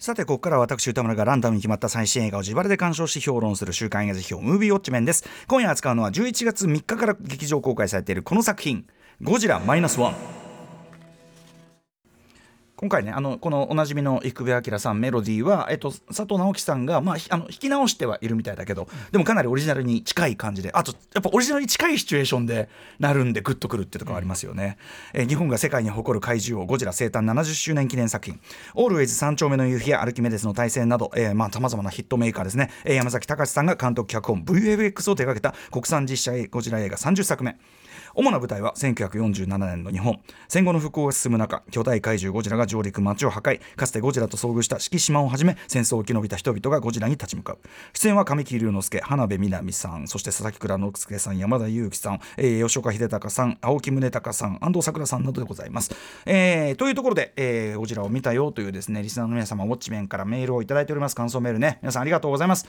さてここからは私歌村がランダムに決まった最新映画を自腹で鑑賞し評論する週刊映画辞表ムービーウォッチメンです。今夜扱うのは11月3日から劇場公開されているこの作品。ゴジラマイナスワン。今回ねあのこのおなじみの生部明さんメロディーは、えっと、佐藤直樹さんが、まあ、あの弾き直してはいるみたいだけどでもかなりオリジナルに近い感じであとやっぱオリジナルに近いシチュエーションでなるんでグッとくるってところありますよね、えー、日本が世界に誇る怪獣王ゴジラ生誕70周年記念作品「オールウェイズ三丁目の夕日」や「アルキメデスの対戦」などさまざ、まなヒットメーカーですね、えー、山崎隆さんが監督脚本 VFX を手掛けた国産実写ゴジラ映画30作目主な舞台は1947年の日本。戦後の復興が進む中巨大怪獣ゴジラが上陸街を破壊。かつてゴジラと遭遇した四季島をはじめ戦争を生き延びた人々がゴジラに立ち向かう。出演は神木隆之介花部みなみさんそして佐々木蔵之介さん山田裕貴さん、えー、吉岡秀隆さん青木宗隆さん安藤サクラさんなどでございます、えー、というところで、えー、ゴジラを見たよというですねリスナーの皆様ウォッチメンからメールをいただいております。感想メールね。皆さんありがとうございます。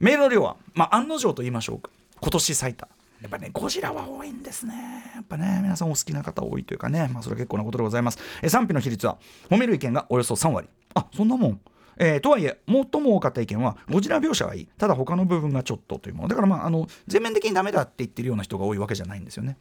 メールの量は、まあ、案の定と言いましょうか。今年最多。やっぱね、ゴジラは多いんですね。やっぱね、皆さんお好きな方多いというかね、まあ、それは結構なことでございます。え賛否の比率は、褒める意見がおよそ3割。あそんなもん。えー、とはいえ、最も多かった意見は、ゴジラ描写はいい、ただ他の部分がちょっとというもの、だからまあ、あの全面的にダメだって言ってるような人が多いわけじゃないんですよね。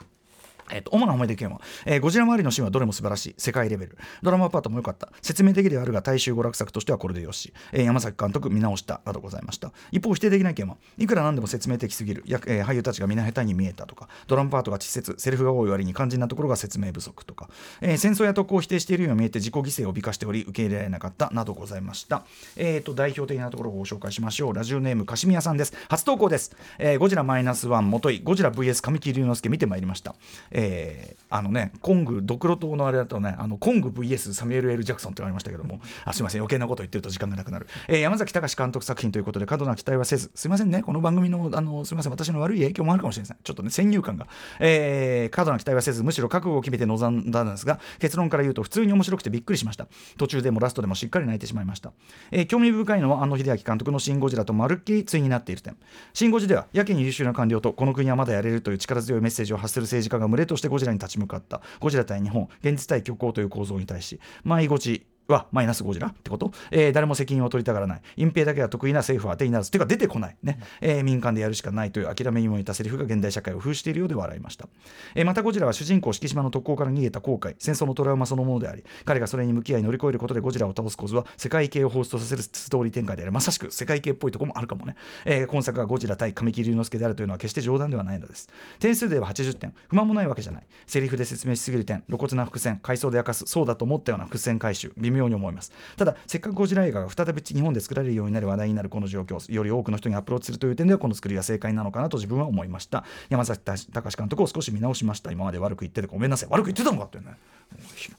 えーと、主な思い出件は、えー、ゴジラ周りのシーンはどれも素晴らしい。世界レベル。ドラマパートも良かった。説明的であるが大衆娯楽作としてはこれでよし、えー、山崎監督見直した。などございました。一方否定的な意見はいくらなんでも説明的すぎる。や、えー、俳優たちが皆下手に見えたとかドラマパートが稚拙。セリフが多い割に肝心なところが説明不足とか、えー、戦争や特攻を否定しているように見えて自己犠牲を美化しており受け入れられなかった。などございました。えーと代表的なところをご紹介しましょう。ラジオネームかしみやさんです。初投稿です、えー、ゴジラマイナスワンもとい。ゴジラ VS 神木隆之介見てまいりました。えーあのねコングドクロ島のあれだとねあのコング VS サミュエル・エル・ジャクソンって言われましたけどもあすいません余計なこと言ってると時間がなくなる、えー、山崎隆監督作品ということで過度な期待はせず。すいませんねこの番組のあのすいません私の悪い影響もあるかもしれません。ちょっとね先入観が、えー、過度な期待はせずむしろ覚悟を決めて臨んだんですが結論から言うと普通に面白くてびっくりしました。途中でもラストでもしっかり泣いてしまいました、えー、興味深いのは安野秀明監督のシン・ゴジラとまるっきり対になっている点。シン・ゴジではやけに優秀な官僚とこの国はまだやれるという力強いメッセージを発する政治家が群れとしてゴジラに立ち向かった。ゴジラ対日本現実対虚構という構造に対し迷子地はマイナスゴジラってこと、えー、誰も責任を取りたがらない。隠蔽だけが得意な政府は当てにならずていうか出てこない。ね、えー、民間でやるしかないという諦めにもいたセリフが現代社会を封しているようで笑いました、えー、またゴジラは主人公敷島の特攻から逃げた後悔。戦争のトラウマそのものであり彼がそれに向き合い乗り越えることでゴジラを倒す構図は世界系を放出させるストーリー展開である。まさしく世界系っぽいところもあるかもね、えー、今作がゴジラ対神木隆之介であるというのは決して冗談ではないのです。点数では80点。不満もないわけじゃない。セリフで説明しすぎる点。露骨な伏線。回想で明かす。そうだと思ったような伏線回収。微妙に思います。ただせっかくゴジラ映画が再び日本で作られるようになる話題になるこの状況より多くの人にアプローチするという点ではこの作りが正解なのかなと自分は思いました。山崎隆監督を少し見直しました今まで悪く言っててごめんなさい悪く言ってたのかってね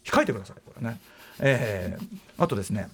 控えてください。これね。えー、あとですね。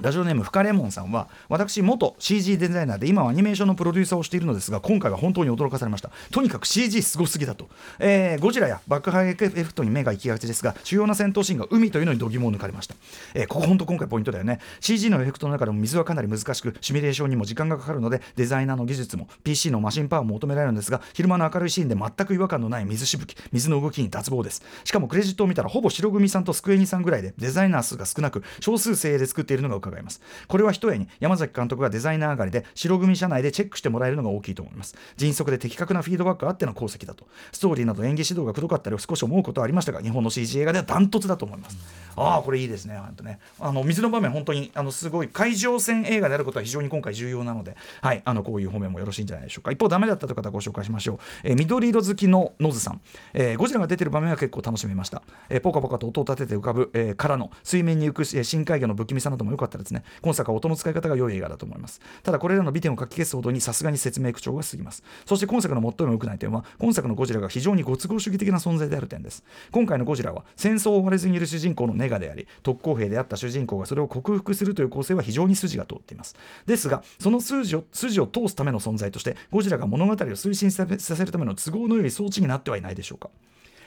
ラジオネームフカレモンさんは私元 CG デザイナーで今はアニメーションのプロデューサーをしているのですが今回は本当に驚かされました。とにかく CG すごすぎだと、えー、ゴジラや爆破エフェクトに目が行きがちですが主要な戦闘シーンが海というのに度肝を抜かれました、えー、ここ本当今回ポイントだよね。CG のエフェクトの中でも水はかなり難しくシミュレーションにも時間がかかるのでデザイナーの技術も PC のマシンパワーも求められるんですが昼間の明るいシーンで全く違和感のない水しぶき水の動きに脱帽です。しかもクレジットを見たらほぼ白組さんとスクエニさんぐらいでデザイナー数が少なく少数精鋭で作っているのが伺えます。これれは一重に山崎監督がデザイナー上がりで白組社内でチェックしてもらえるのが大きいと思います。迅速で的確なフィードバックがあっての功績だと。ストーリーなど演技指導がくどかったりを少し思うことはありましたが日本の CG 映画ではダントツだと思います、ああこれいいですね。本当ねあの水の場面本当にあのすごい海上戦映画であることは非常に今回重要なのではいあのこういう方面もよろしいんじゃないでしょうか。一方ダメだったという方ご紹介しましょう、えー、緑色好きのノズさん、えー、ゴジラが出てる場面は結構楽しめました、えー、ポカポカと音を立てて浮かぶ、えー、からの水面に浮く、えー、深海魚の不気味さなども良かったですね今作は音の使い方が良い映画だと思います。ただこれらの美点を書き消すほどにさすがに説明口調が過ぎます。そして今作の最も良くない点は今作のゴジラが非常にご都合主義的な存在である点です。今回のゴジラは戦争を追われずにいる主人公のネガであり特攻兵であった主人公がそれを克服するという構成は非常に筋が通っています。ですがその筋を筋を通すための存在としてゴジラが物語を推進させるための都合の良い装置になってはいないでしょうか。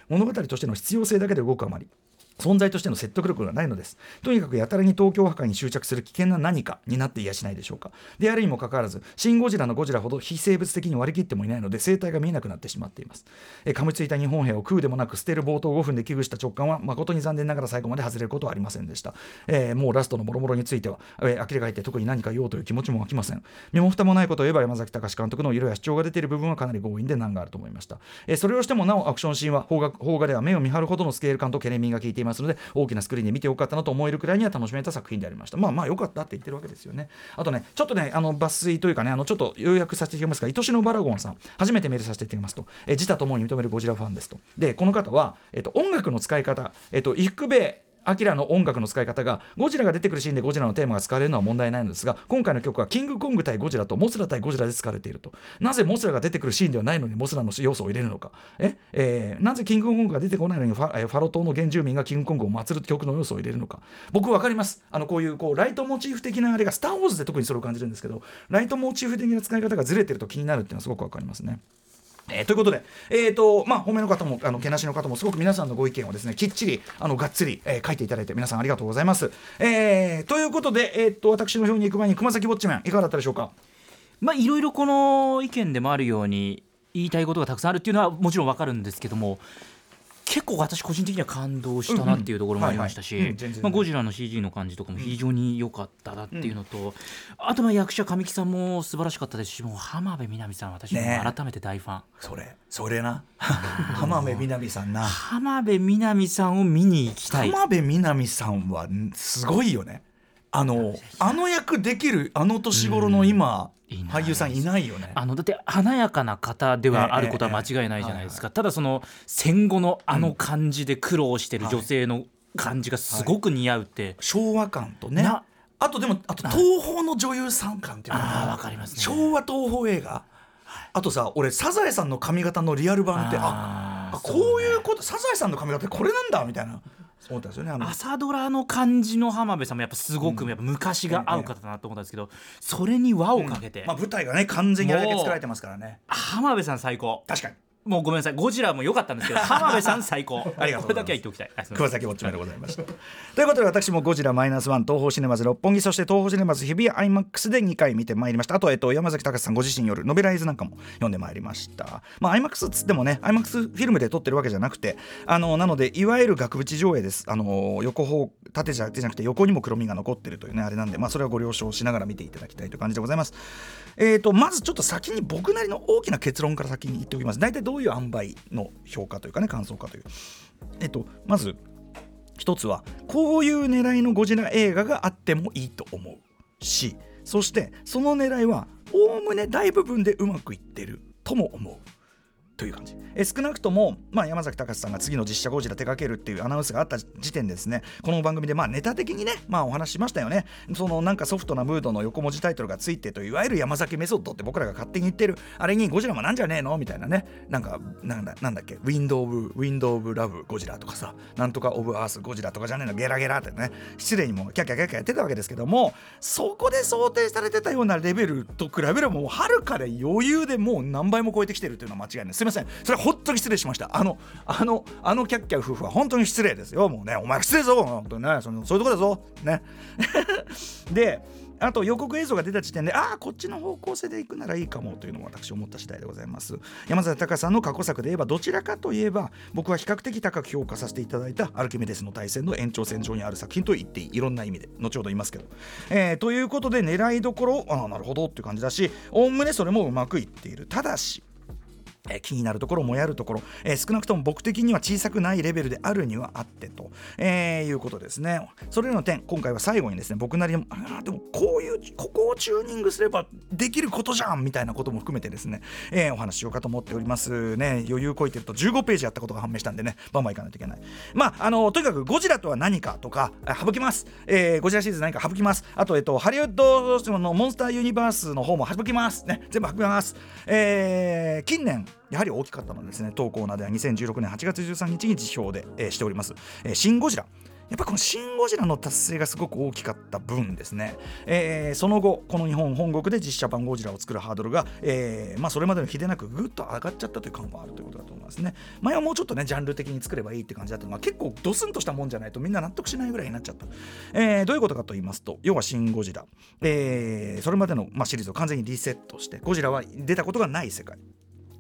物語としての必要性だけで動くあまり。存在としての説得力がないのです。とにかくやたらに東京破壊に執着する危険な何かになっていやしないでしょうか。であるにもかかわらずシン・ゴジラのゴジラほど非生物的に割り切ってもいないので生態が見えなくなってしまっています。え噛みついた日本兵を食うでもなく捨てる冒頭5分で危惧した直感は誠に残念ながら最後まで外れることはありませんでした、えー、もうラストの諸々については、えー、呆れ返って特に何か言おうという気持ちも湧きません。身も蓋もないことを言えば山崎隆監督の色や主張が出ている部分はかなり強引で難があると思いました、えー、それをしてもなおアクションシーンは邦画邦画では目を見張るほどのスケール感と懸念味が効いていますので大きなスクリーンで見てよかったなと思えるくらいには楽しめた作品でありました。まあまあよかったって言ってるわけですよね。あとねちょっとねあの抜粋というかねあのちょっと要約させていただきますが愛しのバラゴンさん初めてメールさせていただきますと、えー、自他ともに認めるゴジラファンですと。でこの方は、えーと、音楽の使い方、えーと、と伊福部アキラの音楽の使い方がゴジラが出てくるシーンでゴジラのテーマが使われるのは問題ないのですが今回の曲はキングコング対ゴジラとモスラ対ゴジラで使われていると。なぜモスラが出てくるシーンではないのにモスラの要素を入れるのか。え、えー、なぜキングコングが出てこないのにファ,、えファロ島の原住民がキングコングを祀る曲の要素を入れるのか。僕分かります。あのこういうこうライトモチーフ的なあれがスター・ウォーズで特にそれを感じるんですけどライトモチーフ的な使い方がずれてると気になるっていうのはすごく分かりますね。えー、ということで、えーとまあ、褒めの方もあのけなしの方もすごく皆さんのご意見をですねきっちりあのがっつり、えー、書いていただいて皆さんありがとうございます。えー、ということで、えーと、私の表に行く前に熊崎ぼっち麺いかがだったでしょうか？まあ、いろいろこの意見でもあるように言いたいことがたくさんあるっていうのはもちろんわかるんですけども結構私個人的には感動したなっていうところもありましたしゴジラの CG の感じとかも非常に良かったなっていうのと、うん、あとまあ役者神木さんも素晴らしかったですしもう浜辺美波さん私も改めて大ファン、ね、それそれな。浜辺美波さんな。浜辺美波さんを見に行きたい。浜辺美波さんはすごいよねあのあの役できるあの年頃の今、俳優さんいないよね。あのだって華やかな方ではあることは間違いないじゃないですか、ただその戦後のあの感じで苦労してる女性の感じがすごく似合うって、はい。はい、昭和感とね。あとでもあと東宝の女優さん感っていうのがわかります、ね、昭和東宝映画。あとさ俺サザエさんの髪型のリアル版ってああこういうこと、サザエさんの髪型ってこれなんだみたいな思ったんですよね朝ドラの感じの浜辺さんもやっぱすごく、やっぱ昔が合う方だなと思ったんですけど、それに輪をかけて、まあ、舞台がね完全にあれだけ作られてますからね。浜辺さん最高。確かにもうごめんなさい。ゴジラも良かったんですけど浜辺さん最高。ありがとうこれだけは言っておきたい。熊崎ウォッチメでございました。ということで私もゴジラマイナスワン東宝シネマズ六本木そして東宝シネマズ日比谷アイマックスで2回見てまいりました。あと、えっと、山崎隆さんご自身によるノベライズなんかも読んでまいりました。まあアイマックスっつってもねアイマックスフィルムで撮ってるわけじゃなくてあのなのでいわゆる額縁上映です。あの横方縦じゃなくて横にも黒みが残ってるというねあれなんでまあそれはご了承しながら見ていただきたいという感じでございます。えっ、ー、とまずちょっと先に僕なりの大きな結論から先に言っておきます。大体どういう塩梅の評価というかね感想かという。えっ、とまず一つはこういう狙いのゴジラ映画があってもいいと思うしそしてその狙いはおおむね大部分でうまくいってるとも思う。という感じ。え少なくとも、まあ、山崎隆さんが次の実写ゴジラ手掛けるっていうアナウンスがあった時点でですねこの番組でまあネタ的にね、まあ、お話しましたよね。そのなんかソフトなムードの横文字タイトルがついてといわゆる山崎メソッドって僕らが勝手に言ってるあれにゴジラもなんじゃねえの？みたいなね。なんかなんだなんだっけ？ウィンドウ・オブ・ウィンドウ・オブ・ラブ・ゴジラとかさ。なんとかオブ・アース・ゴジラとかじゃねえの？ゲラゲラってね。失礼にもキャキャキャキャやってたわけですけどもそこで想定されてたようなレベルと比べればもうはるかで余裕でもう何倍も超えてきてるっていうのは間違いないですい。ません。それは本当に失礼しました。あのあのあのキャッキャ夫婦は本当に失礼ですよ。もうねお前失礼ぞ。本当にねそのそういうとこだぞ。ね。であと予告映像が出た時点でああこっちの方向性で行くならいいかもというのも私思った次第でございます。山崎隆さんの過去作で言えばどちらかといえば僕は比較的高く評価させていただいたアルキメデスの対戦の延長線上にある作品と言っていろんな意味で後ほど言いますけど、えー、ということで狙いどころああなるほどっていう感じだしおおむねそれもうまくいっている。ただしえ気になるところもやるところ、えー、少なくとも僕的には小さくないレベルであるにはあってと、えー、いうことですね。それらの点今回は最後にですね僕なりにあでもこういうここをチューニングすればできることじゃんみたいなことも含めてですね、えー、お話ししようかと思っておりますね。余裕こいてると15ページやったことが判明したんでねバンバンいかないといけない。まああのとにかくゴジラとは何かとか省きます、え、ゴジラシリーズ何か省きます。あとえっとハリウッドのモンスターユニバースの方も省きます。ね全部省きます。え、近年やはり大きかったのですね当コーナーでは2016年8月13日に辞表で、えー、しております、えー、シン・ゴジラ。やっぱこの「シン・ゴジラ」の達成がすごく大きかった分ですね、えー、その後この日本本国で実写版ゴジラを作るハードルが、えーまあ、それまでの比でなくぐっと上がっちゃったという感もあるということだと思いますね。前はもうちょっとねジャンル的に作ればいいって感じだったのが結構ドスンとしたもんじゃないとみんな納得しないぐらいになっちゃった、えー、どういうことかと言いますと要は「シン・ゴジラ」えー、それまでの、まあ、シリーズを完全にリセットしてゴジラは出たことがない世界。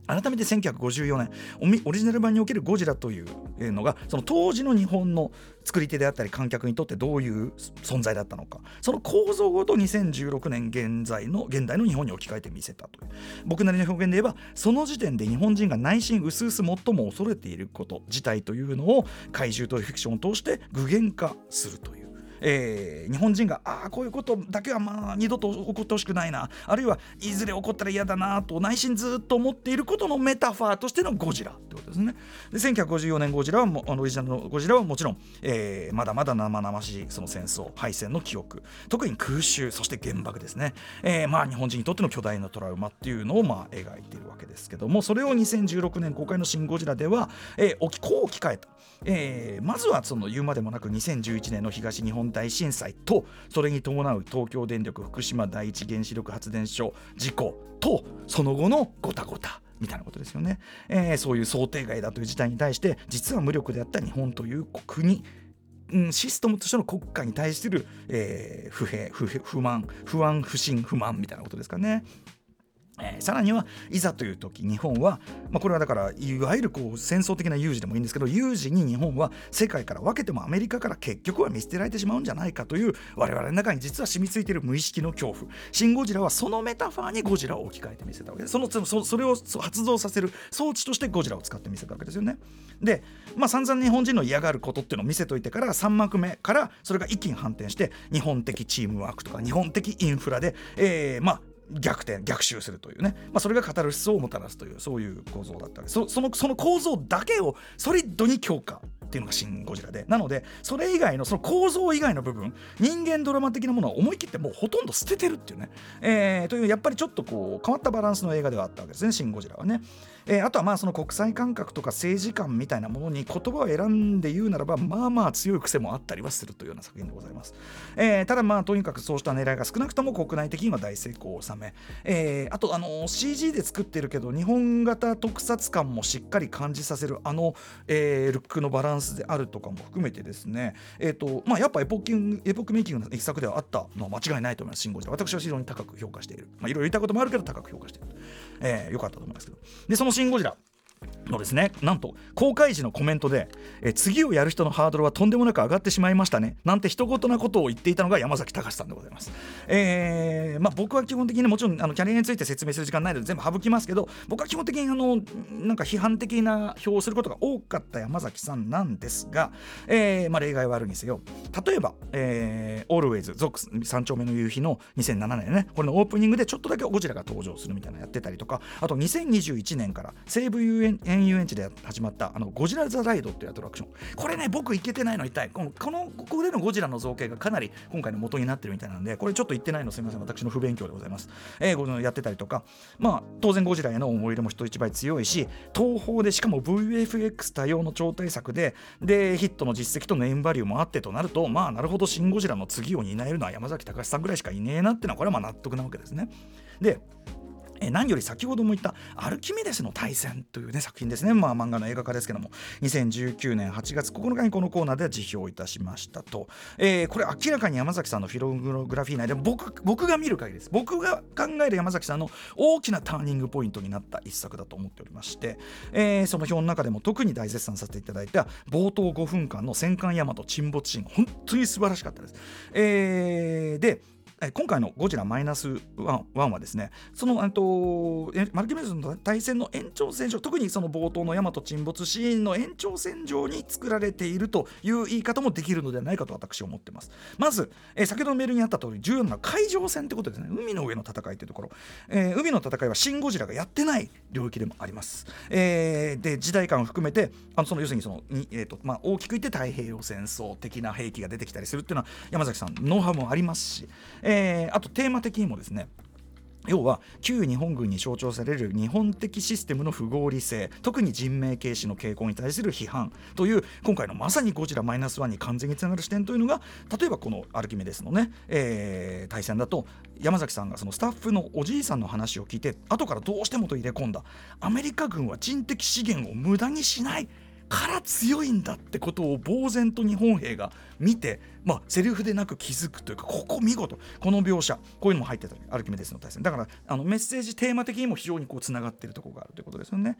改めて1954年オリジナル版におけるゴジラというのがその当時の日本の作り手であったり観客にとってどういう存在だったのかその構造ごと2016年現在の現代の日本に置き換えてみせたという僕なりの表現で言えばその時点で日本人が内心薄々最も恐れていること自体というのを怪獣というフィクションを通して具現化するという。えー、日本人がああこういうことだけはまあ二度と起こってほしくないな。あるいはいずれ起こったら嫌だなと内心ずっと思っていることのメタファーとしてのゴジラってことですね。で1954年ゴジラはもあのオリジナルのゴジラはもちろん、えー、まだまだ生々しいその戦争敗戦の記憶。特に空襲そして原爆ですね、えー、まあ日本人にとっての巨大なトラウマっていうのをまあ描いているわけですけどもそれを2016年公開の「シン・ゴジラ」では、えー、こう置き換えた、えー、まずはその言うまでもなく2011年の東日本大震災とそれに伴う東京電力福島第一原子力発電所事故とその後のごたごたみたいなことですよね、えー、そういう想定外だという事態に対して実は無力であった日本という国うん、システムとしての国家に対する、えー、不平不不満不安不信不満みたいなことですかね。えー、さらにはいざという時日本は、まあ、これはだからいわゆるこう戦争的な有事でもいいんですけど有事に日本は世界から分けてもアメリカから結局は見捨てられてしまうんじゃないかという我々の中に実は染みついている無意識の恐怖。シン・ゴジラはそのメタファーにゴジラを置き換えてみせたわけです。そのそそれを発動させる装置としてゴジラを使ってみせたわけですよね。で、まあ、散々日本人の嫌がることっていうのを見せといてから3幕目からそれが一気に反転して日本的チームワークとか日本的インフラで、えー、まあ逆転逆襲するというね、まあ、それがカタルシスをもたらすというそういう構造だったわけ。そそのその構造だけをソリッドに強化っていうのが「シン・ゴジラで」なのでそれ以外のその構造以外の部分人間ドラマ的なものは思い切ってもうほとんど捨ててるっていうね、えー、というやっぱりちょっとこう変わったバランスの映画ではあったわけですね「シン・ゴジラ」はね。えー、あとはまあその国際感覚とか政治観みたいなものに言葉を選んで言うならばまあまあ強い癖もあったりはするというような作品でございます、えー、ただまあとにかくそうした狙いが少なくとも国内的には大成功を収め、えー、あとあの CG で作ってるけど日本型特撮感もしっかり感じさせるあの、えー、ルックのバランスであるとかも含めてですね。えっ、ー、とまあやっぱエポッキンエポックメイキングの一作ではあったのは間違いないと思います。シンゴジラ私は非常に高く評価している。まあいろいろ言ったこともあるけど高く評価している、えー、よかったと思いますけど。でそのシンゴジラ。のですねなんと公開時のコメントでえ次をやる人のハードルはとんでもなく上がってしまいましたねなんて一言なことを言っていたのが山崎隆さんでございます、えーまあ、僕は基本的にもちろんあのキャリアについて説明する時間ないので全部省きますけど僕は基本的にあのなんか批判的な表をすることが多かった山崎さんなんですが、えーまあ、例外はあるにせよ例えば「えー、Always 族三丁目の夕日」の2007年ねこれのオープニングでちょっとだけゴジラが登場するみたいなのやってたりとかあと2021年から西武遊園遊園地で始まったあのゴジラ・ザ・ライドっていうアトラクション。これね僕行けてないの痛いこのこのここでのゴジラの造形がかなり今回の元になってるみたいなんでこれちょっと行ってないのすみません。私の不勉強でございます、えー、やってたりとか。まあ当然ゴジラへの思い入れも人一倍強いし東宝でしかも VFX 多用の超大作ででヒットの実績とネームバリューもあってとなるとまあなるほどシン・ゴジラの次を担えるのは山崎隆さんぐらいしかいねえなってのはこれはまあ納得なわけですね。でえ何より先ほども言った「アルキメデスの対戦」というね作品ですね、まあ、漫画の映画化ですけども。2019年8月9日にこのコーナーで辞表いたしましたと、えー、これ明らかに山崎さんのフィログラフィー内で僕僕が見る限りです。僕が考える山崎さんの大きなターニングポイントになった一作だと思っておりまして、えー、その表の中でも特に大絶賛させていただいた冒頭5分間の戦艦大和沈没シーン本当に素晴らしかったです、えー、で今回のゴジラマイナス1はですね、その、えっと、マルキメズの対戦の延長線上、特にその冒頭の大和沈没シーンの延長線上に作られているという言い方もできるのではないかと私は思ってます。まず、え先ほどのメールにあった通り、重要な海上戦ってことですね、海の上の戦いというところ、えー、海の戦いはシン・ゴジラがやってない領域でもあります。えー、で、時代感を含めて、あのその要するにそのに、えーとまあ、大きく言って太平洋戦争的な兵器が出てきたりするっていうのは、山崎さん、ノウハウもありますし、えー、あとテーマ的にもですね要は旧日本軍に象徴される日本的システムの不合理性特に人命軽視の傾向に対する批判という今回のまさにゴジラマイナスワンに完全につながる視点というのが例えばこのアルキメデスのね、えー、対戦だと山崎さんがそのスタッフのおじいさんの話を聞いて後からどうしてもと入れ込んだ。アメリカ軍は人的資源を無駄にしない。から強いんだってことを呆然と日本兵が見て、まあ、セリフでなく気づくというかここ見事この描写こういうのも入ってたアルキメデスの対戦だからあのメッセージテーマ的にも非常にこうつながっているところがあるということですよね。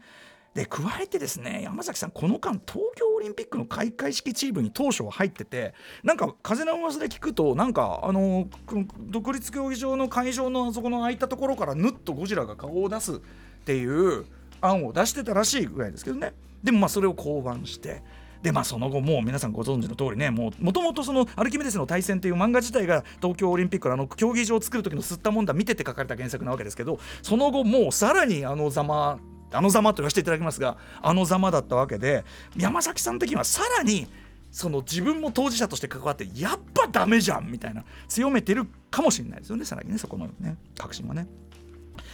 で加えてですね山崎さんこの間東京オリンピックの開会式チームに当初は入っててなんか風の噂で聞くとなんかあの独立競技場の会場のあそこの空いたところからぬっとゴジラが顔を出すっていう案を出してたらしいぐらいですけどねでもまあそれを降板してでまあその後もう皆さんご存知の通りねもともとそのアルキメデスの対戦っていう漫画自体が東京オリンピックのあの競技場を作る時の吸ったもんだ見てて書かれた原作なわけですけどその後もうさらにあのざまあのざまと言わせていただきますがあのざまだったわけで山崎さん的にはさらにその自分も当事者として関わってやっぱダメじゃんみたいな強めてるかもしれないですよねさらにねそこのね確信はね。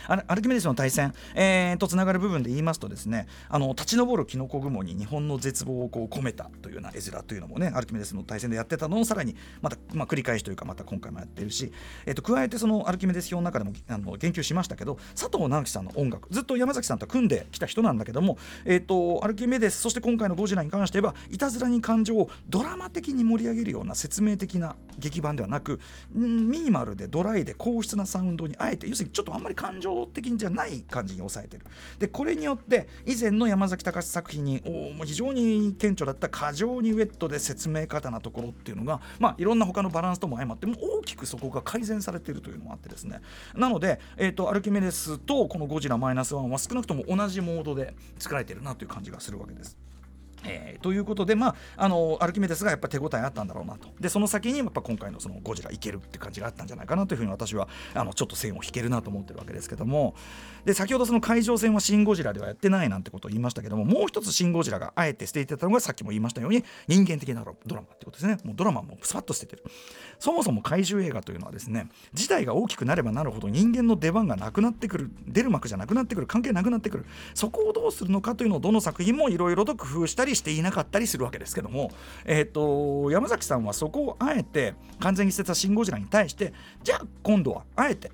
アルキメデスの対戦、えー、とつながる部分で言いますとですねあの立ち上るキノコ雲に日本の絶望をこう込めたというような絵面というのもねアルキメデスの対戦でやってたのをさらにまた、まあ、繰り返しというかまた今回もやってるし、えー、と加えてそのアルキメデス表の中でもあの言及しましたけど佐藤直樹さんの音楽ずっと山崎さんと組んできた人なんだけども、えー、とアルキメデスそして今回のゴジラに関して言えばいたずらに感情をドラマ的に盛り上げるような説明的な劇版ではなくミニマルでドライで硬質なサウンドにあえて要するにちょっとあんまり感情的じゃない感じに抑えてるでこれによって以前の山崎隆作品に非常に顕著だった過剰にウェットで説明方なところっていうのがまあいろんな他のバランスとも相まっても大きくそこが改善されているというのもあってですねなので、えーと、アルキメデスとこのゴジラマイナスワンは少なくとも同じモードで作られてるなという感じがするわけです。えー、ということで、まあ、あのアルキメデスがやっぱ手応えあったんだろうなと。でその先にやっぱ今回のそのゴジラいけるって感じがあったんじゃないかなというふうに私はあのちょっと線を引けるなと思ってるわけですけども。で先ほどその海上戦はシン・ゴジラではやってないなんてことを言いましたけどももう一つシン・ゴジラがあえて捨ててたのがさっきも言いましたように人間的なドラマってことですね。もうドラマもスパッと捨ててる。そもそも怪獣映画というのはですね事態が大きくなればなるほど人間の出番がなくなってくる。出る幕じゃなくなってくる。関係なくなってくる。そこをどうするのかというのをどの作品もいろいろと工夫したりしていなかったりするわけですけども、えーと、山崎さんはそこをあえて完全に捨てた「シン・ゴジラ」に対してじゃあ今度はあえて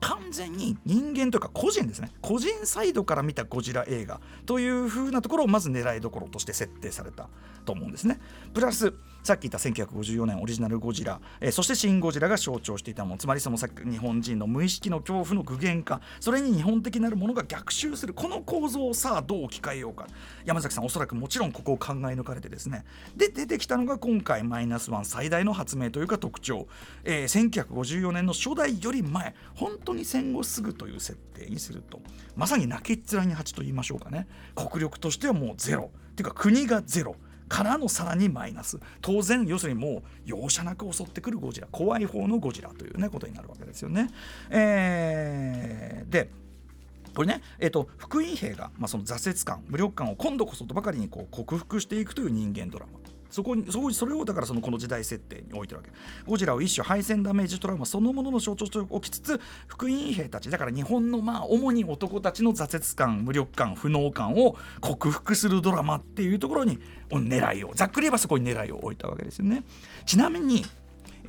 完全に人間というか個人ですね。個人サイドから見たゴジラ映画という風なところをまず狙いどころとして設定されたと思うんですね。プラスさっき言った1954年オリジナルゴジラ、えー、そしてシン・ゴジラが象徴していたもの。つまりそのさ日本人の無意識の恐怖の具現化。それに日本的なるものが逆襲する。この構造をさあどう置き換えようか。山崎さんおそらくもちろんここを考え抜かれてですね。で出てきたのが今回マイナスワン最大の発明というか特徴、えー、1954年の初代より前。本当に戦後すぐという設定にすると。まさに泣きっ面に蜂と言いましょうかね。国力としてはもうゼロ。っていうか国がゼロ。からのさらにマイナス。当然要するにもう容赦なく襲ってくるゴジラ。怖い方のゴジラというねことになるわけですよね。えー、でこれね、えーと、福音兵が、まあ、その挫折感無力感を今度こそとばかりにこう克服していくという人間ドラマ。そこにそそれをだからそのこの時代設定に置いてるわけ。ゴジラを一種敗戦ダメージトラウマそのものの象徴として置きつつ福音兵たちだから日本のまあ主に男たちの挫折感無力感不能感を克服するドラマっていうところに狙いをざっくり言えばそこに狙いを置いたわけですよね。ちなみに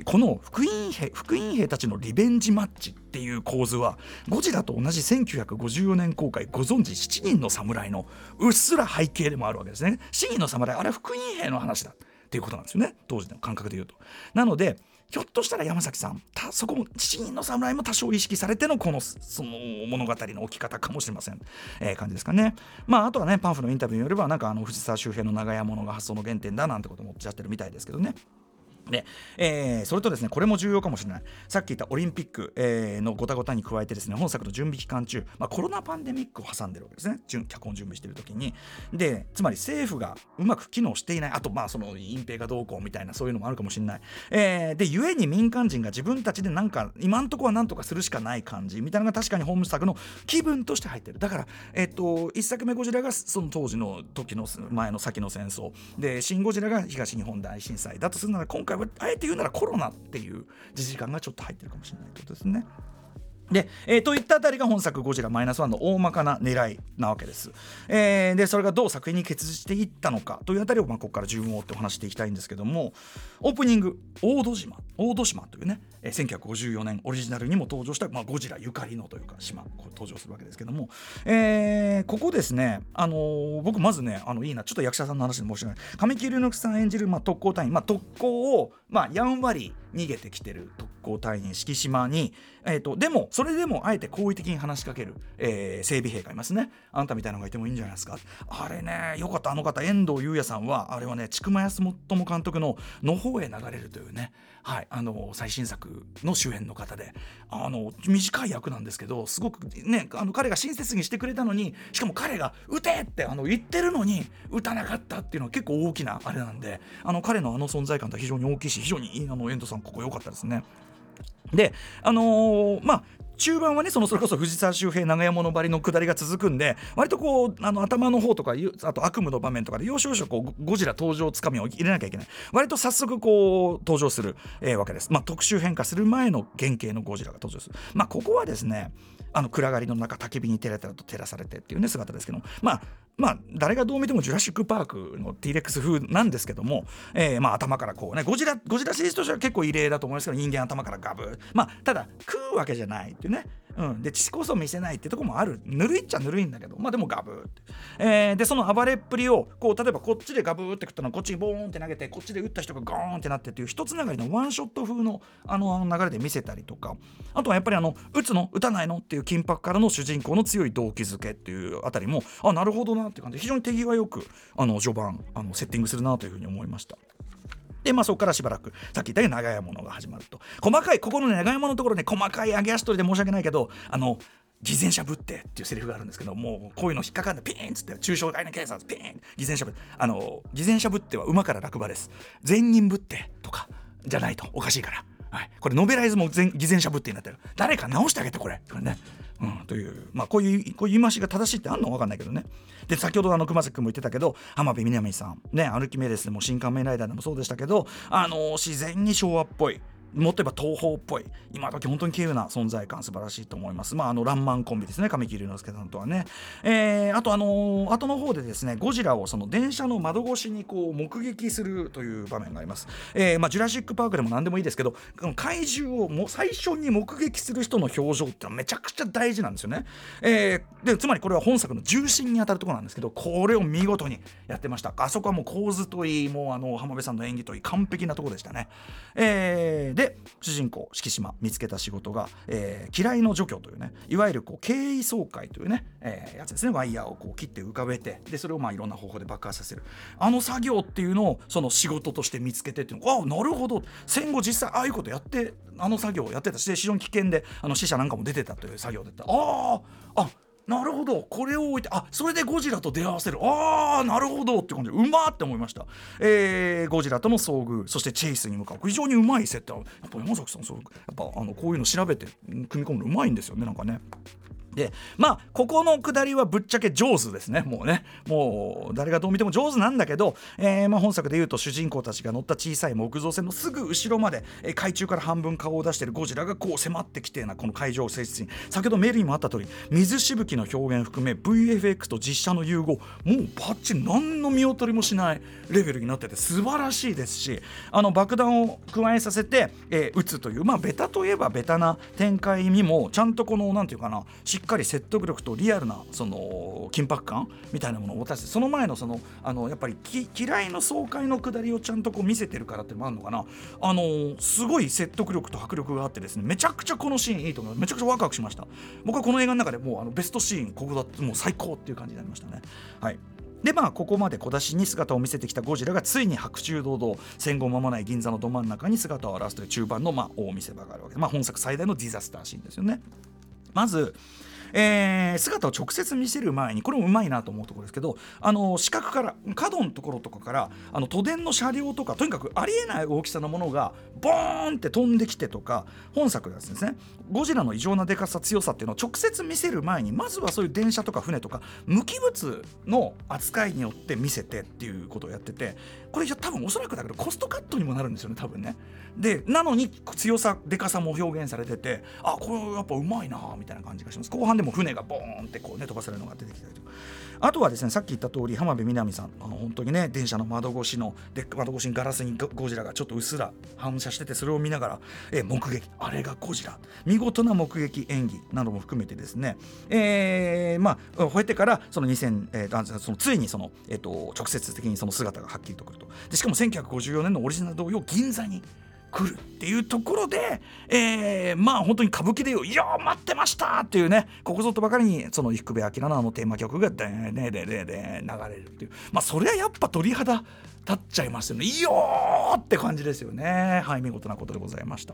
この福音兵福音兵たちのリベンジマッチっていう構図はゴジラと同じ1954年公開ご存知7人の侍のうっすら背景でもあるわけですね。7人の侍あれは福音兵の話だ。っていうことなんですよね。当時の感覚で言うと。なのでひょっとしたら山崎さんそこも7人の侍も多少意識されてのこのその物語の置き方かもしれません、えー、感じですかね。まああとはねパンフのインタビューによればなんかあの藤沢周辺の長屋物が発想の原点だなんてこともおっしゃってるみたいですけどね。で、えー、それとですねこれも重要かもしれない。さっき言ったオリンピック、えー、のごたごたに加えてですね本作の準備期間中、まあ、コロナパンデミックを挟んでるわけですね。脚本準備してる時に。でつまり政府がうまく機能していない。あとまあその隠蔽がどうこうみたいなそういうのもあるかもしれない、えー、で故に民間人が自分たちでなんか今んとこはなんとかするしかない感じ。みたいなのが確かに本作の気分として入ってる。だからえっ、と1作目ゴジラがその当時の時の前の先の戦争。でシン・ゴジラが東日本大震災だとするなら今回はあえて言うならコロナっていう時時間がちょっと入ってるかもしれないということですね。で、えー、といったあたりが本作「ゴジラマイナスワンの大まかな狙いなわけです。えー、でそれがどう作品に結実していったのかというあたりを、まあ、ここから十分を追ってお話していきたいんですけどもオープニング「大戸島」大戸島というね、えー、1954年オリジナルにも登場した、まあ、ゴジラゆかりのというか島こ登場するわけですけども、えー、ここですね、あのー、僕まずねあのいいなちょっと役者さんの話で申し訳ない神木隆之さん演じる、まあ、特攻隊員、まあ、特攻を、まあ、やんわり逃げてきてる特攻隊員敷島に、えーと、でもそそれでもあえて好意的に話しかける、えー、整備兵がいますねあんたみたいなのがいてもいいんじゃないですかあれねよかったあの方遠藤裕也さんはあれはね千曲康元監督の「の方へ流れる」というねはい、あの最新作の主演の方であの短い役なんですけどすごくねあの彼が親切にしてくれたのにしかも彼が「撃て!」ってあの言ってるのに撃たなかったっていうのは結構大きなあれなんであの彼のあの存在感って非常に大きいし非常にあの遠藤さんここ良かったですね。であのー、まあ中盤はねそのそれこそ藤沢周平長屋物張りの下りが続くんで割とこうあの頭の方とかあと悪夢の場面とかで要所要所こうゴジラ登場つかみを入れなきゃいけない。割と早速こう登場する、えー、わけです、まあ、特集変化する前の原型のゴジラが登場する。まあここはですねあの暗がりの中焚き火に照らたと照らされてっていうね姿ですけどまあまあ誰がどう見てもジュラシック・パークの T レックス風なんですけども、えー、まあ頭からこうねゴジラゴジラシリーズとしては結構異例だと思いますけど人間頭からガブ。まあただ食うわけじゃないっていうね。うん、で血こそ見せないってとこもある。ぬるいっちゃぬるいんだけどまあでもガブ、えー、でその暴れっぷりをこう例えばこっちでガブって食ったのこっちにボーンって投げてこっちで打った人がゴーンってなってっていう一つながりのワンショット風のあの流れで見せたりとか。あとはやっぱりあの打つの打たないのっていう緊迫からの主人公の強い動機づけっていうあたりもあなるほどななって感じ。で非常に手際よくあの序盤あのセッティングするなというふうに思いました。で、まあ、そこからしばらくさっき言ったように長屋物が始まると。細かいここの、ね、長屋物のところね細かい揚げ足取りで申し訳ないけどあの偽善者ぶってっていうセリフがあるんですけどもうこういうの引っかかんでピーンっつって中小概念警察ピーン偽善者ぶってあの偽善者ぶっては馬から落馬です。善人ぶってとかじゃないとおかしいから。はい、これノベライズも偽善者ぶってになってる。誰か直してあげてこれ。これね、うん、というまあこういうこういう言い回しが正しいってあんのか分かんないけどね。で先ほどあの熊崎君も言ってたけど浜辺美波さんねアルキメデスでも新仮面ライダーでもそうでしたけどあの自然に昭和っぽい。もっと言えば東宝っぽい今時本当に稀有な存在感素晴らしいと思います。まああのランマンコンビですね神木隆之介さんとはね、えー、あとあのー、後の方でですねゴジラをその電車の窓越しにこう目撃するという場面があります、えー、まあジュラシック・パークでも何でもいいですけど怪獣をも最初に目撃する人の表情ってめちゃくちゃ大事なんですよね、えー、でつまりこれは本作の重心に当たるところなんですけどこれを見事にやってました。あそこはもう構図といいもうあの浜辺さんの演技といい完璧なとこでしたね、えー、で主人公敷島見つけた仕事が、えー、嫌いの除去というねいわゆるこう経緯総会というね、えー、やつですね。ワイヤーをこう切って浮かべてでそれをまあいろんな方法で爆発させる。あの作業っていうのをその仕事として見つけてっていうのああなるほど。戦後実際ああいうことやってあの作業をやってたし非常に危険であの死者なんかも出てたという作業であああなるほど。これを置いてあそれでゴジラと出会わせる。ああなるほど。って感じ。でうまって思いました、えー、ゴジラとの遭遇。そしてチェイスに向かう。非常にうまい設定やっぱ山崎さんそうやっぱあのこういうの調べて組み込むのうまいんですよねなんかね。でまあここのくだりはぶっちゃけ上手ですね。もうね。もう誰がどう見ても上手なんだけど、えー、まあ本作でいうと主人公たちが乗った小さい木造船のすぐ後ろまで、えー、海中から半分顔を出しているゴジラがこう迫ってきてなこの海上性質に先ほどメールにもあった通り水しぶきの表現含め VFX と実写の融合もうバッチリ何の見劣りもしないレベルになってて素晴らしいですしあの爆弾を加えさせて、えー、撃つというまあベタといえばベタな展開にもちゃんとこの何て言うかなしっかり説得力とリアルなその緊迫感みたいなものを持たせてその前のそのあのやっぱり嫌いの爽快のくだりをちゃんとこう見せてるからってのもあるのかな。あのすごい説得力と迫力があってですねめちゃくちゃこのシーンいいと思います。めちゃくちゃワクワクしました。僕はこの映画の中でもうあのベストシーンここだってもう最高っていう感じになりましたね。はい。でまあここまで小出しに姿を見せてきたゴジラがついに白昼堂々戦後間もない銀座のど真ん中に姿を現すという中盤のまあ大見せ場があるわけで、まあ、本作最大のディザスターシーンですよね。まずえー、姿を直接見せる前にこれもうまいなと思うところですけどあの視覚から角のところとかからあの都電の車両とかとにかくありえない大きさのものがボーンって飛んできてとか本作ではですねゴジラの異常なでかさ強さっていうのを直接見せる前にまずはそういう電車とか船とか無機物の扱いによって見せてっていうことをやっててこれじゃ多分おそらくだけどコストカットにもなるんですよね多分ね。でなのに強さでかさも表現されててあこれやっぱうまいなみたいな感じがします後半でも船がボーンってこうね飛ばされるのが出てきたりとあとはですねさっき言った通り浜辺美波さんあの本当にね電車の窓越しので窓越しにガラスにゴジラがちょっとうっすら反射しててそれを見ながら、え目撃あれがゴジラ。見事な目撃演技なども含めてですね、えー、まあ吠えてからその2000、えー、そのついにその、えーと、直接的にその姿がはっきりとくると。でしかも1954年のオリジナル同様銀座に来るっていうところで、えー、まあ本当に歌舞伎でいう「いや待ってました!」っていうねここぞとばかりにその伊福部明のあのテーマ曲がでーでーでーでーでー流れるっていうまあそれはやっぱ鳥肌立っちゃいますよね「いいよ!」って感じですよねはい見事なことでございました。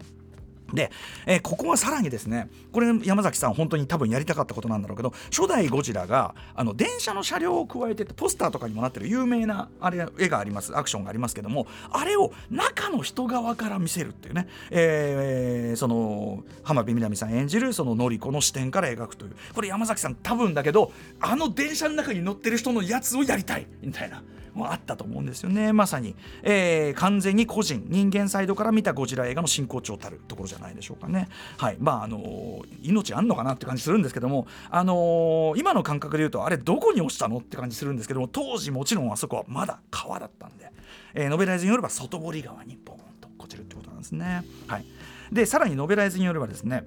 で、えー、ここはさらにですねこれ山崎さん本当に多分やりたかったことなんだろうけど初代ゴジラがあの電車の車両を加えてポスターとかにもなってる有名なあれ絵がありますアクションがありますけどもあれを中の人側から見せるっていうね、えー、その浜辺美波さん演じるそののり子の視点から描くというこれ山崎さん多分だけどあの電車の中に乗ってる人のやつをやりたいみたいな。もあったと思うんですよね。まさに、えー、完全に個人人間サイドから見たゴジラ映画の真骨頂たるところじゃないでしょうかね。はい。まああのー、命あんのかなって感じするんですけどもあのー、今の感覚で言うとあれどこに落ちたのって感じするんですけども当時もちろんあそこはまだ川だったんで、えー、ノベライズによれば外堀川にボーンと落ちるってことなんですね。はい。でさらにノベライズによればですね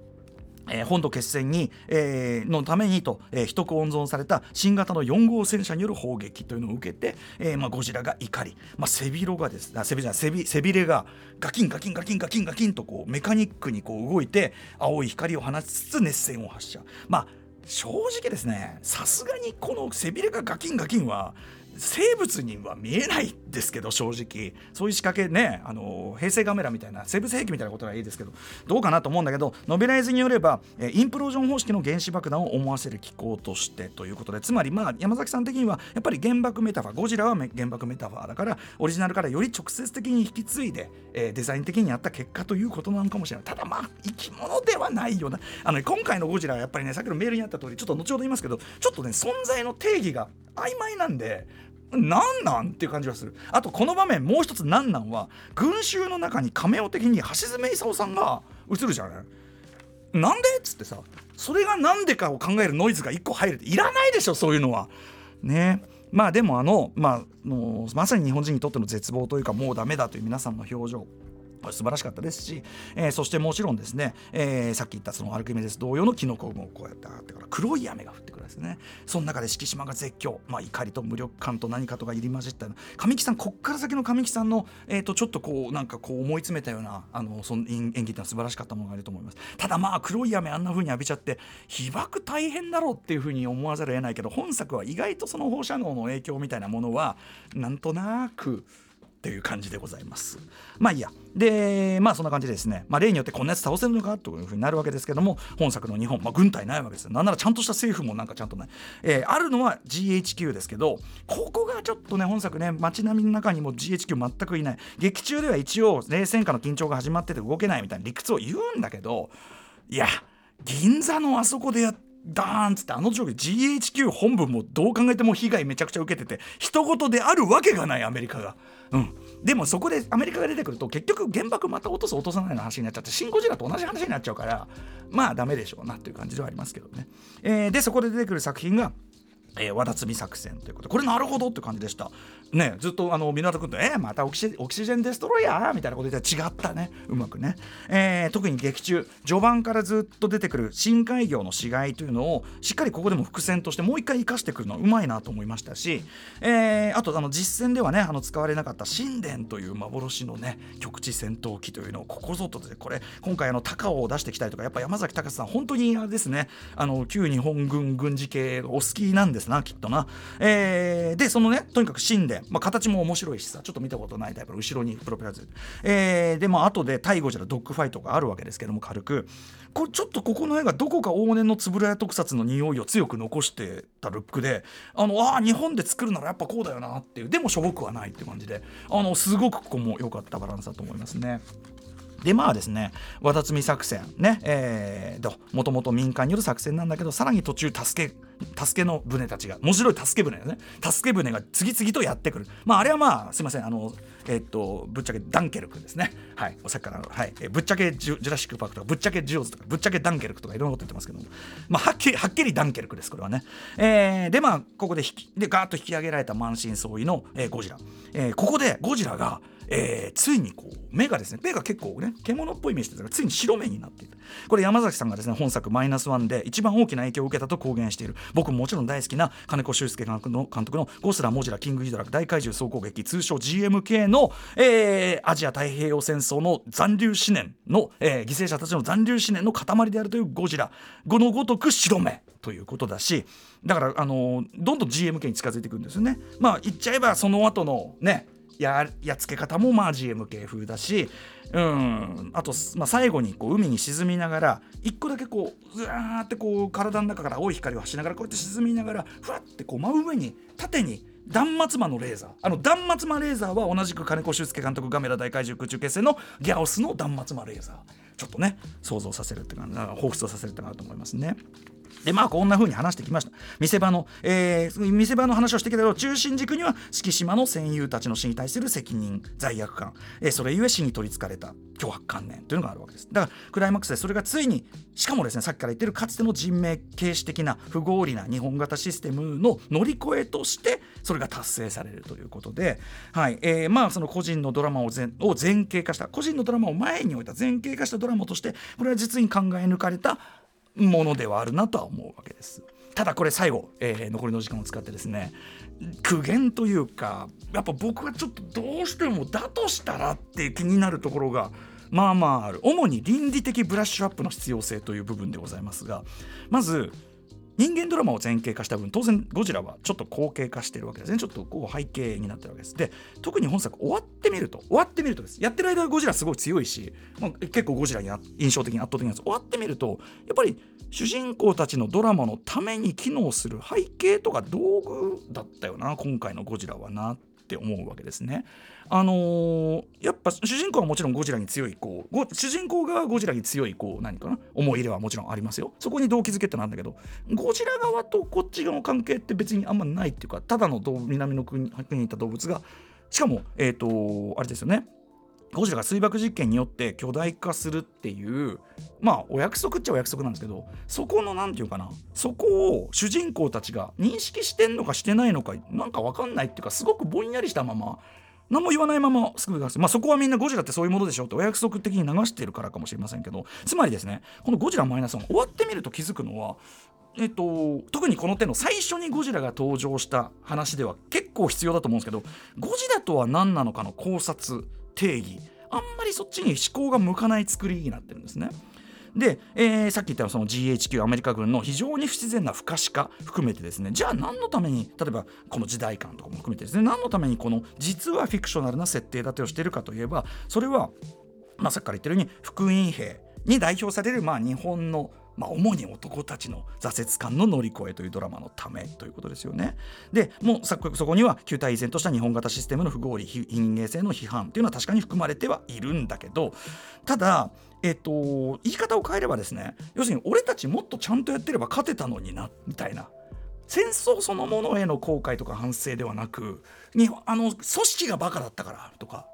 えー、本土決戦に、えー、のためにと、えー、一区温存された新型の4号戦車による砲撃というのを受けて、えーまあ、ゴジラが怒り、まあ、背広がですあ背びじゃ背び背びれがガキンガキンガキンガキンガキンとこうメカニックにこう動いて青い光を放ちつつ熱線を発射。まあ正直ですねさすがにこの背びれがガキンガキンは生物には見えないですけど正直。そういう仕掛けねあの平成カメラみたいな生物兵器みたいなことはいいですけどどうかなと思うんだけどノベライズによればインプロージョン方式の原子爆弾を思わせる機構としてということでつまりまあ山崎さん的にはやっぱり原爆メタファーゴジラは原爆メタファーだからオリジナルからより直接的に引き継いで、え、デザイン的にやった結果ということなのかもしれない。ただまあ生き物ではないような。あの、今回のゴジラはやっぱりねさっきのメールにあった通りちょっと後ほど言いますけどちょっとね存在の定義が曖昧なんでなんなんっていう感じがする。あとこの場面もう一つなんなんは群衆の中にカメオ的に橋爪功さんが映るじゃない。なんでっつってさそれが何でかを考えるノイズが1個入るっていらないでしょそういうのは。ね。まあでもあのまあのまさに日本人にとっての絶望というかもうダメだという皆さんの表情。素晴らしかったですし、えー、そしてもちろんですね、えー、さっき言ったそのアルキメデス同様のキノコもこうやってあってから黒い雨が降ってくるんですね。その中で敷島が絶叫、まあ、怒りと無力感と何かとが入り混じった神木さんこっから先の神木さんの、えー、とちょっとこうなんかこう思い詰めたようなあのその演技っていうのは素晴らしかったものがあると思います。ただまあ黒い雨あんな風に浴びちゃって被爆大変だろうっていう風に思わざるを得ないけど本作は意外とその放射能の影響みたいなものはなんとなくっていう感じでございます。まあいいや。で、まあそんな感じでですね、まあ例によってこんなやつ倒せるのかというふうになるわけですけども、本作の日本、まあ軍隊ないわけですよ。なんならちゃんとした政府もなんかちゃんとない。えー、あるのは GHQ ですけど、ここがちょっとね、本作ね、街並みの中にも GHQ 全くいない。劇中では一応、冷戦下の緊張が始まってて動けないみたいな理屈を言うんだけど、いや、銀座のあそこでやって、ダーンっつってあの状況 GHQ 本部もどう考えても被害めちゃくちゃ受けてて人事であるわけがないアメリカが。うん、でもそこでアメリカが出てくると結局原爆また落とす落とさないの話になっちゃってシン・ゴジラと同じ話になっちゃうからまあダメでしょうなっていう感じではありますけどね。えー、でそこで出てくる作品がえー、和田摘作戦ということ。これなるほどって感じでした。ねずっとあの湊君と「えー、またオキシオキシジェンデストロイヤー?」みたいなこと言ったら違ったね。うまくね、えー、特に劇中序盤からずっと出てくる深海魚の死骸というのをしっかりここでも伏線としてもう一回生かしてくるのはうまいなと思いましたし、えー、あとあの実戦ではねあの使われなかった神殿という幻のね局地戦闘機というのをここぞとでこれ今回あの高尾を出してきたりとかやっぱ山崎隆さん本当にあれですね。あの旧日本軍軍事系お好きなんですですなきっとな、えー、でそのねとにかく芯で、まあ、形も面白いしさちょっと見たことないタイプの後ろにプロペラついて、えー、でまあ後で対ゴジラドッグファイトがあるわけですけども軽く。こちょっとここの絵がどこか往年の円谷特撮の匂いを強く残してたルックであのあ日本で作るならやっぱこうだよなっていう。でもしょぼくはないって感じで。あのすごくここも良かったバランスだと思いますね。でまあですね和田摘み作戦ねえー、ともともと民間による作戦なんだけどさらに途中助け助けの船たちが面白い助け船ですね。助け船が次々とやってくる。まああれはまあすいませんあのえっ、とぶっちゃけダンケルクですね。はいおさっきからはい、えぶっちゃけジュラシック・パークとかぶっちゃけジオズとかぶっちゃけダンケルクとかいろんなこと言ってますけども。まあはっきりはっきりダンケルクですこれはね。えー、でまあここで引きでガーッと引き上げられた満身創痍の、えー、ゴジラ、えー、ここでゴジラがえー、ついにこう目がですね目が結構ね獣っぽい目してたからついに白目になっていた。これ山崎さんがですね本作「マイナスワンで一番大きな影響を受けたと公言している。僕ももちろん大好きな金子修介監督の「ゴスラ・モジラ・キング・ギドラ大怪獣総攻撃」通称 GMK の、えー、アジア太平洋戦争の残留思念の、えー、犠牲者たちの残留思念の塊であるというゴジラ。語のごとく白目ということだしだからあのどんどん GMK に近づいていくんですよね。まあ言っちゃえばその後のねややっつけ方もまあ GMK 風だし、うん、あと、まあ、最後にこう海に沈みながら一個だけこうずわーってこう体の中から青い光を発しながらこうやって沈みながらふわってこう真上に縦に断末魔のレーザー。あの断末魔レーザーは同じく金子修介監督ガメラ大怪獣空中決戦のギャオスの断末魔レーザー。ちょっとね想像させるっていうか彷彿とさせるってなると思いますね。でまあこんな風に話してきました。見せ場の、えー、見せ場の話をしてきたけど中心軸には敷島の戦友たちの死に対する責任罪悪感、えー、それゆえ死に取りつかれた。脅迫観念というのがあるわけです。だからクライマックスでそれがついにしかもですねさっきから言ってるかつての人命軽視的な不合理な日本型システムの乗り越えとしてそれが達成されるということで、はい。えー、まあその個人のドラマを前を前景化した。個人のドラマを前に置いた前景化したドラマとしてこれは実に考え抜かれたものではあるなとは思うわけです。ただこれ最後、えー、残りの時間を使ってですね苦言というかやっぱ僕はちょっとどうしてもだとしたらって気になるところがまあまあある主に倫理的ブラッシュアップの必要性という部分でございますがまず人間ドラマを前景化した分当然ゴジラはちょっと後景化してるわけですね。ちょっとこう背景になってるわけです。で特に本作終わってみると終わってみるとです。やってる間はゴジラすごい強いし、まあ、結構ゴジラに印象的に圧倒的なんです。終わってみるとやっぱり主人公たちのドラマのために機能する背景とか道具だったよな今回のゴジラはなって思うわけですね。あのー、やっぱ主人公はもちろんゴジラに強いこう主人公がゴジラに強いこう何かな？思い入れはもちろんありますよ。そこに動機づけってなんだけどゴジラ側とこっち側の関係って別にあんまないっていうかただの南の国にいた動物がしかもえっ、ー、とあれですよね。ゴジラが水爆実験によって巨大化するっていうまあお約束っちゃお約束なんですけどそこの何て言うかな。そこを主人公たちが認識してんのかしてないのかなんか分かんないっていうかすごくぼんやりしたまま何も言わないまますぐまあそこはみんなゴジラってそういうものでしょってお約束的に流しているからかもしれませんけどつまりですねこのゴジラマイナス1終わってみると気づくのはえっと、特にこの手の最初にゴジラが登場した話では結構必要だと思うんですけどゴジラとは何なのかの考察定義あんまりそっちに思考が向かない作りになってるんですね。で、えー、さっき言ったその GHQ アメリカ軍の非常に不自然な不可視化含めてですねじゃあ何のために例えばこの時代感とかも含めてですね何のためにこの実はフィクショナルな設定立てをしているかといえばそれは、まあ、さっきから言ってるように福音兵に代表されるまあ日本のまあ、主に男たちの挫折感の乗り越えというドラマのためということですよね。でもうそこには旧体依然とした日本型システムの不合理非人間性の批判というのは確かに含まれてはいるんだけどただえっと、言い方を変えればですね要するに俺たちもっとちゃんとやってれば勝てたのになみたいな。戦争そのものへの後悔とか反省ではなくにあの組織がバカだったからとか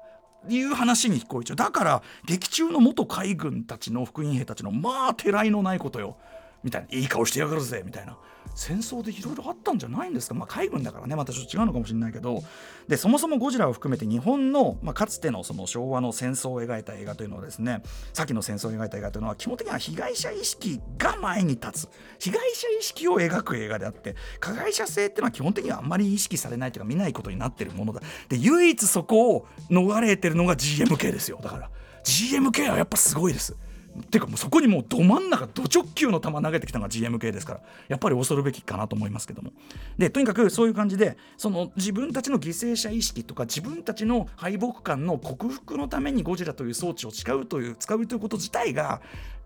いう話に聞こえちゃう。だから劇中の元海軍たちの福音兵たちのまあてらいのないことよ。みたいな。いい顔してやがるぜみたいな。戦争でいろいろあったんじゃないんですか、まあ、海軍だからねまたちょっと違うのかもしれないけど。でそもそもゴジラを含めて日本の、まあ、かつてのその昭和の戦争を描いた映画というのはですね先の戦争を描いた映画というのは基本的には被害者意識が前に立つ。被害者意識を描く映画であって加害者性っていうのは基本的にはあんまり意識されないというか見ないことになってるものだ。で唯一そこを逃れてるのが GMK ですよ。だから GMK はやっぱすごいです。ていうかもうそこにもうど真ん中ど直球の球投げてきたのが GMK ですからやっぱり恐るべきかなと思いますけども。でとにかくそういう感じでその自分たちの犠牲者意識とか自分たちの敗北感の克服のためにゴジラという装置を使うという使うということ自体が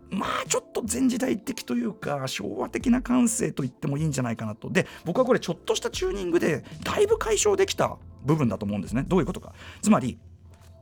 まあちょっと前時代的というか昭和的な感性と言ってもいいんじゃないかなと。で僕はこれちょっとしたチューニングでだいぶ解消できた部分だと思うんですね。どういうことか。つまり、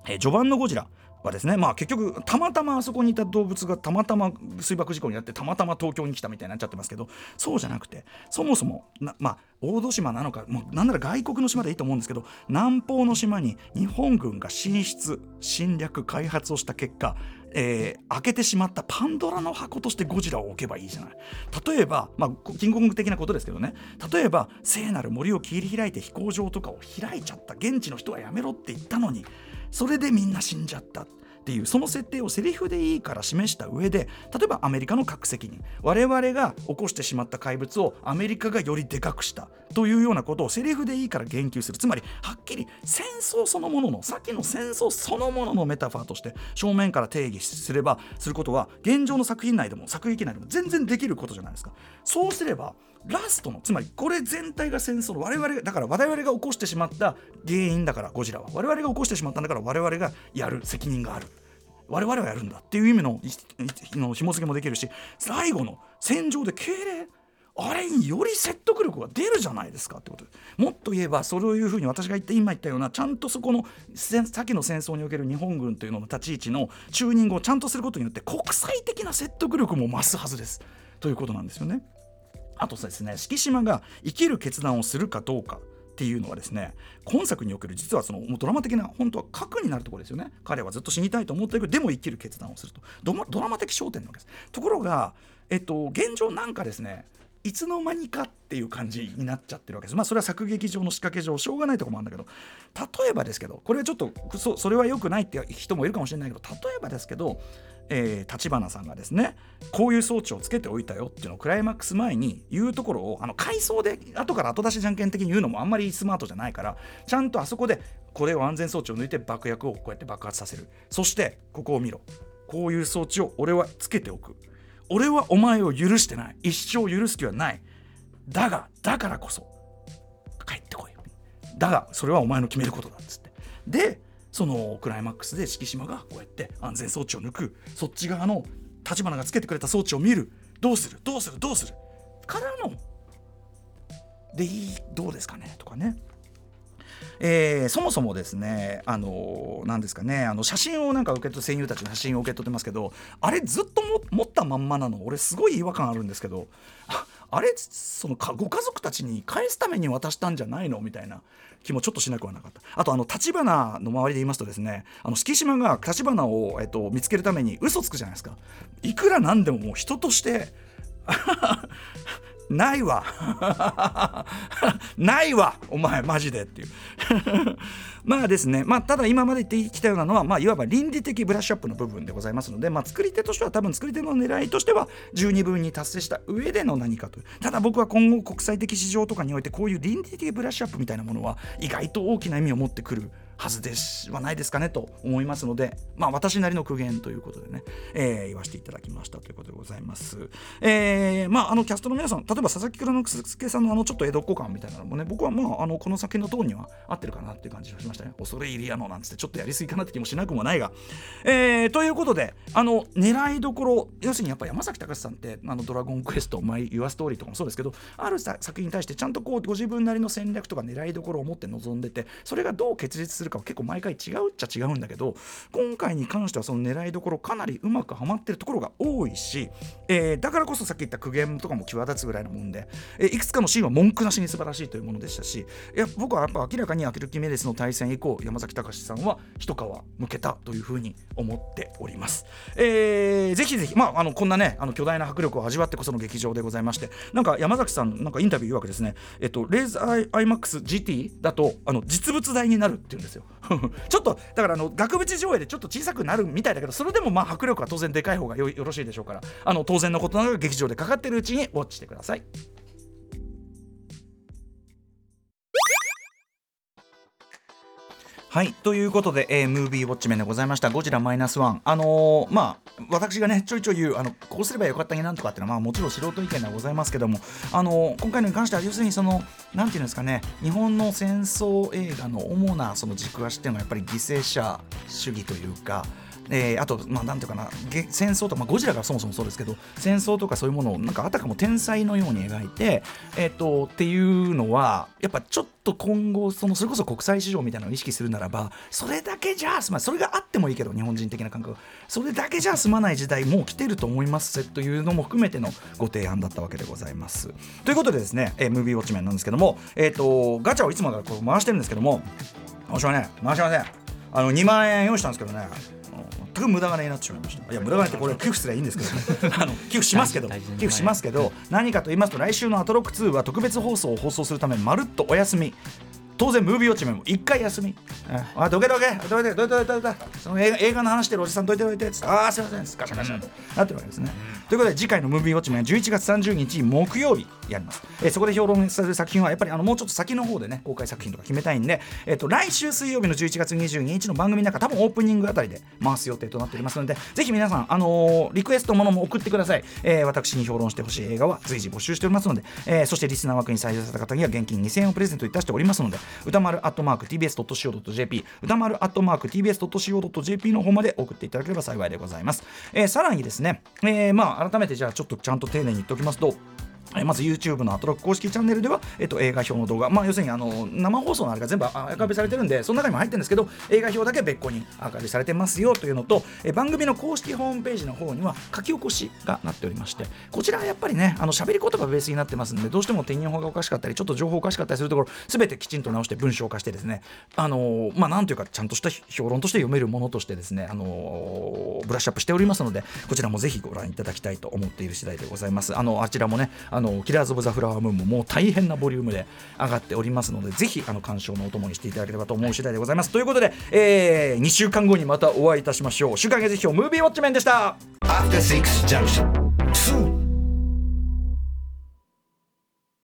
え、序盤のゴジラはですねまあ結局たまたまあそこにいた動物がたまたま水爆事故になってたまたま東京に来たみたいになっちゃってますけどそうじゃなくてそもそもまあ大戸島なのかもうなんなら外国の島でいいと思うんですけど南方の島に日本軍が進出侵略開発をした結果えー、開けてしまったパンドラの箱としてゴジラを置けばいいじゃない。例えば、まあ、キングコング的なことですけどね。例えば聖なる森を切り開いて飛行場とかを開いちゃった。現地の人はやめろって言ったのにそれでみんな死んじゃったっていうその設定をセリフでいいから示した上で例えばアメリカの核責任我々が起こしてしまった怪物をアメリカがよりでかくしたというようなことをセリフでいいから言及する。つまりはっきり戦争そのもののさっきの戦争そのもののメタファーとして正面から定義すればすることは現状の作品内でも作劇内でも全然できることじゃないですか。そうすればラストのつまりこれ全体が戦争の我々だから我々が起こしてしまった原因だからゴジラは。我々が起こしてしまったんだから我々がやる責任がある。我々はやるんだっていう意味のの紐付けもできるし最後の戦場で敬礼。あれにより説得力が出るじゃないですかってこと。でもっと言えばそういうふうに私が言って今言ったようなちゃんとそこの先の戦争における日本軍というのの立ち位置のチューニングをちゃんとすることによって国際的な説得力も増すはずです。ということなんですよね。あとですね敷島が生きる決断をするかどうかっていうのはですね今作における実はそのドラマ的な本当は核になるところですよね。彼はずっと死にたいと思っているけどでも生きる決断をすると。ドラマ的焦点なわけです。ところが、えっと、現状なんかですねいつの間にかっていう感じになっちゃってるわけです。まあそれは作劇上の仕掛け上しょうがないとこもあるんだけど例えばですけどこれはちょっとそそれは良くないって人もいるかもしれないけど例えばですけどえー、立花さんがですねこういう装置をつけておいたよっていうのをクライマックス前に言うところをあの回想で後から後出しじゃんけん的に言うのもあんまりスマートじゃないからちゃんとあそこでこれを安全装置を抜いて爆薬をこうやって爆発させる。そしてここを見ろ。こういう装置を俺はつけておく。俺はお前を許してない。一生許す気はない。だがだからこそ帰ってこいだがそれはお前の決めることだっつって。でそのクライマックスで敷島がこうやって安全装置を抜くそっち側の立花がつけてくれた装置を見る。どうする？どうする？どうする？からのでいい？どうですかね？とかね。えー、そもそもですね、あのー、ですかね、あの写真をなんか受け取って、戦友たちの写真を受け取ってますけど、あれずっと持ったまんまなの、俺すごい違和感あるんですけど、あれ、そのご家族たちに返すために渡したんじゃないの？みたいな。気もちょっとしなくはなかったあとあの立花の周りで言いますとですねあの敷島が立花を、えっと、見つけるために嘘つくじゃないですかいくらなんでももう人としてないわ。ないわ。お前マジで。っていう。まあですね。まあただ今まで言ってきたようなのはまあいわば倫理的ブラッシュアップの部分でございますのでまあ作り手としては多分作り手の狙いとしては十二分に達成した上での何かという。ただ僕は今後国際的市場とかにおいてこういう倫理的ブラッシュアップみたいなものは意外と大きな意味を持ってくるはずですはないですかねと思いますので、まあ、私なりの苦言ということでね、えー、言わせていただきましたということでございます。えー、まあ、あのキャストの皆さん、例えば佐々木蔵之介さんのあのちょっと江戸っ子感みたいなのもね、僕はまあ、あのこの作品のトーンには合ってるかなっていう感じがしましたね。恐れ入りやのなんつってちょっとやりすぎかなって気もしなくもないが。えー、ということで、あの狙いどころ、要するにやっぱ山崎隆さんって、あのドラゴンクエスト、マイ・ユア・ストーリーとかもそうですけど、ある作品に対してちゃんとこうご自分なりの戦略とか狙いどころを持って臨んでて、それがどう結実するかを結構毎回違うっちゃ違うんだけど今回に関してはその狙いどころかなりうまくはまってるところが多いし、えー、だからこそさっき言った苦言とかも際立つぐらいのもんで、えー、いくつかのシーンは文句なしに素晴らしいというものでしたしいや僕はやっぱ明らかにアキルキメデスの対戦以降山崎隆さんは一皮むけたというふうに思っております。えー、ぜひぜひ、まあ、あのこんなねあの巨大な迫力を味わってこその劇場でございましてなんか山崎さんなんかインタビュー曰くですね、えっと、レーズアイ IMAXGT だとあの実物大になるっていうんですよ。ちょっとだからあの額縁上映でちょっと小さくなるみたいだけどそれでもまあ迫力は当然でかい方がよよろしいでしょうからあの当然のことながら劇場でかかってるうちにウォッチしてください。はい。ということで、えー、ムービーウォッチメンでございました「ゴジラマイナスワン。あのー、まあ私がねちょいちょい言うあのこうすればよかったねなんとかっていうのは、まあ、もちろん素人意見ではございますけどもあのー、今回のに関しては要するにそのなんていうんですかね日本の戦争映画の主なその軸足っていうのはやっぱり犠牲者主義というかえー、あと、まあ、なんていうかな、戦争とか、まあ、ゴジラがそもそもそうですけど、戦争とかそういうものを、なんかあたかも天才のように描いて、えっ、ー、と、っていうのは、やっぱちょっと今後、その、それこそ国際市場みたいなのを意識するならば、それだけじゃ、まあ、それがあってもいいけど、日本人的な感覚、それだけじゃ済まない時代、もう来てると思いますというのも含めてのご提案だったわけでございます。ということでですね、えー、ムービーウォッチメンなんですけども、えっ、ー、と、ガチャをいつもこう回してるんですけども、もし訳ね、回しません。あの2万円用意したんですけどねく無駄金になってしまいました。いや無駄金ってこれ寄付すればいいんですけど、ね、あの寄付しますけど寄付しますけど何かと言いますと来週の「アトロック2」は特別放送を放送するためまるっとお休み。当然ムービーウォッチメンも1回休み。あどけどけどけどけどけどけその映画映画の話してるおじさんどいてどいてああすいません。ガシャガシャとなってるわけですね、ということで次回のムービーウォッチメン11月30日木曜日やります、えー、そこで評論される作品はやっぱりあのもうちょっと先の方でね公開作品とか決めたいんで、えーと、来週水曜日の11月22日の番組の中多分オープニングあたりで回す予定となっておりますのでぜひ皆さん、あのー、リクエストものも送ってください、えー、私に評論してほしい映画は随時募集しておりますので、えー、そしてリスナー枠に採用された方には現金2000円をプレゼントいたしておりますので歌丸アットマーク TBS.CO.JP 歌丸アットマーク TBS.CO.JP の方まで送っていただければ幸いでございます、えー、さらにですね、えー、まあ改めてじゃあちょっとちゃんと丁寧に言っておきますとまず YouTube のアトロック公式チャンネルでは、えっと、映画表の動画、まあ、要するにあの生放送のあれが全部アーカイブされてるんで、その中にも入ってるんですけど、映画表だけ別個にアーカイブされてますよというのと、え番組の公式ホームページの方には書き起こしがなっておりまして、こちらはやっぱりね、あの喋り言葉ベースになってますんで、どうしても手入法がおかしかったり、ちょっと情報おかしかったりするところ、すべてきちんと直して文章化してですね、あのまあ、なんというか、ちゃんとした評論として読めるものとしてですね、あのブラッシュアップしておりますので、こちらもぜひご覧いただきたいと思っている次第でございます。あのあちらもね、あのキラーズ・オブ・ザ・フラワームーンももう大変なボリュームで上がっておりますのでぜひあの鑑賞のお供にしていただければと思う次第でございます、ということで、えー、2週間後にまたお会いいたしましょう。週刊月日表ムービーウォッチメンでした。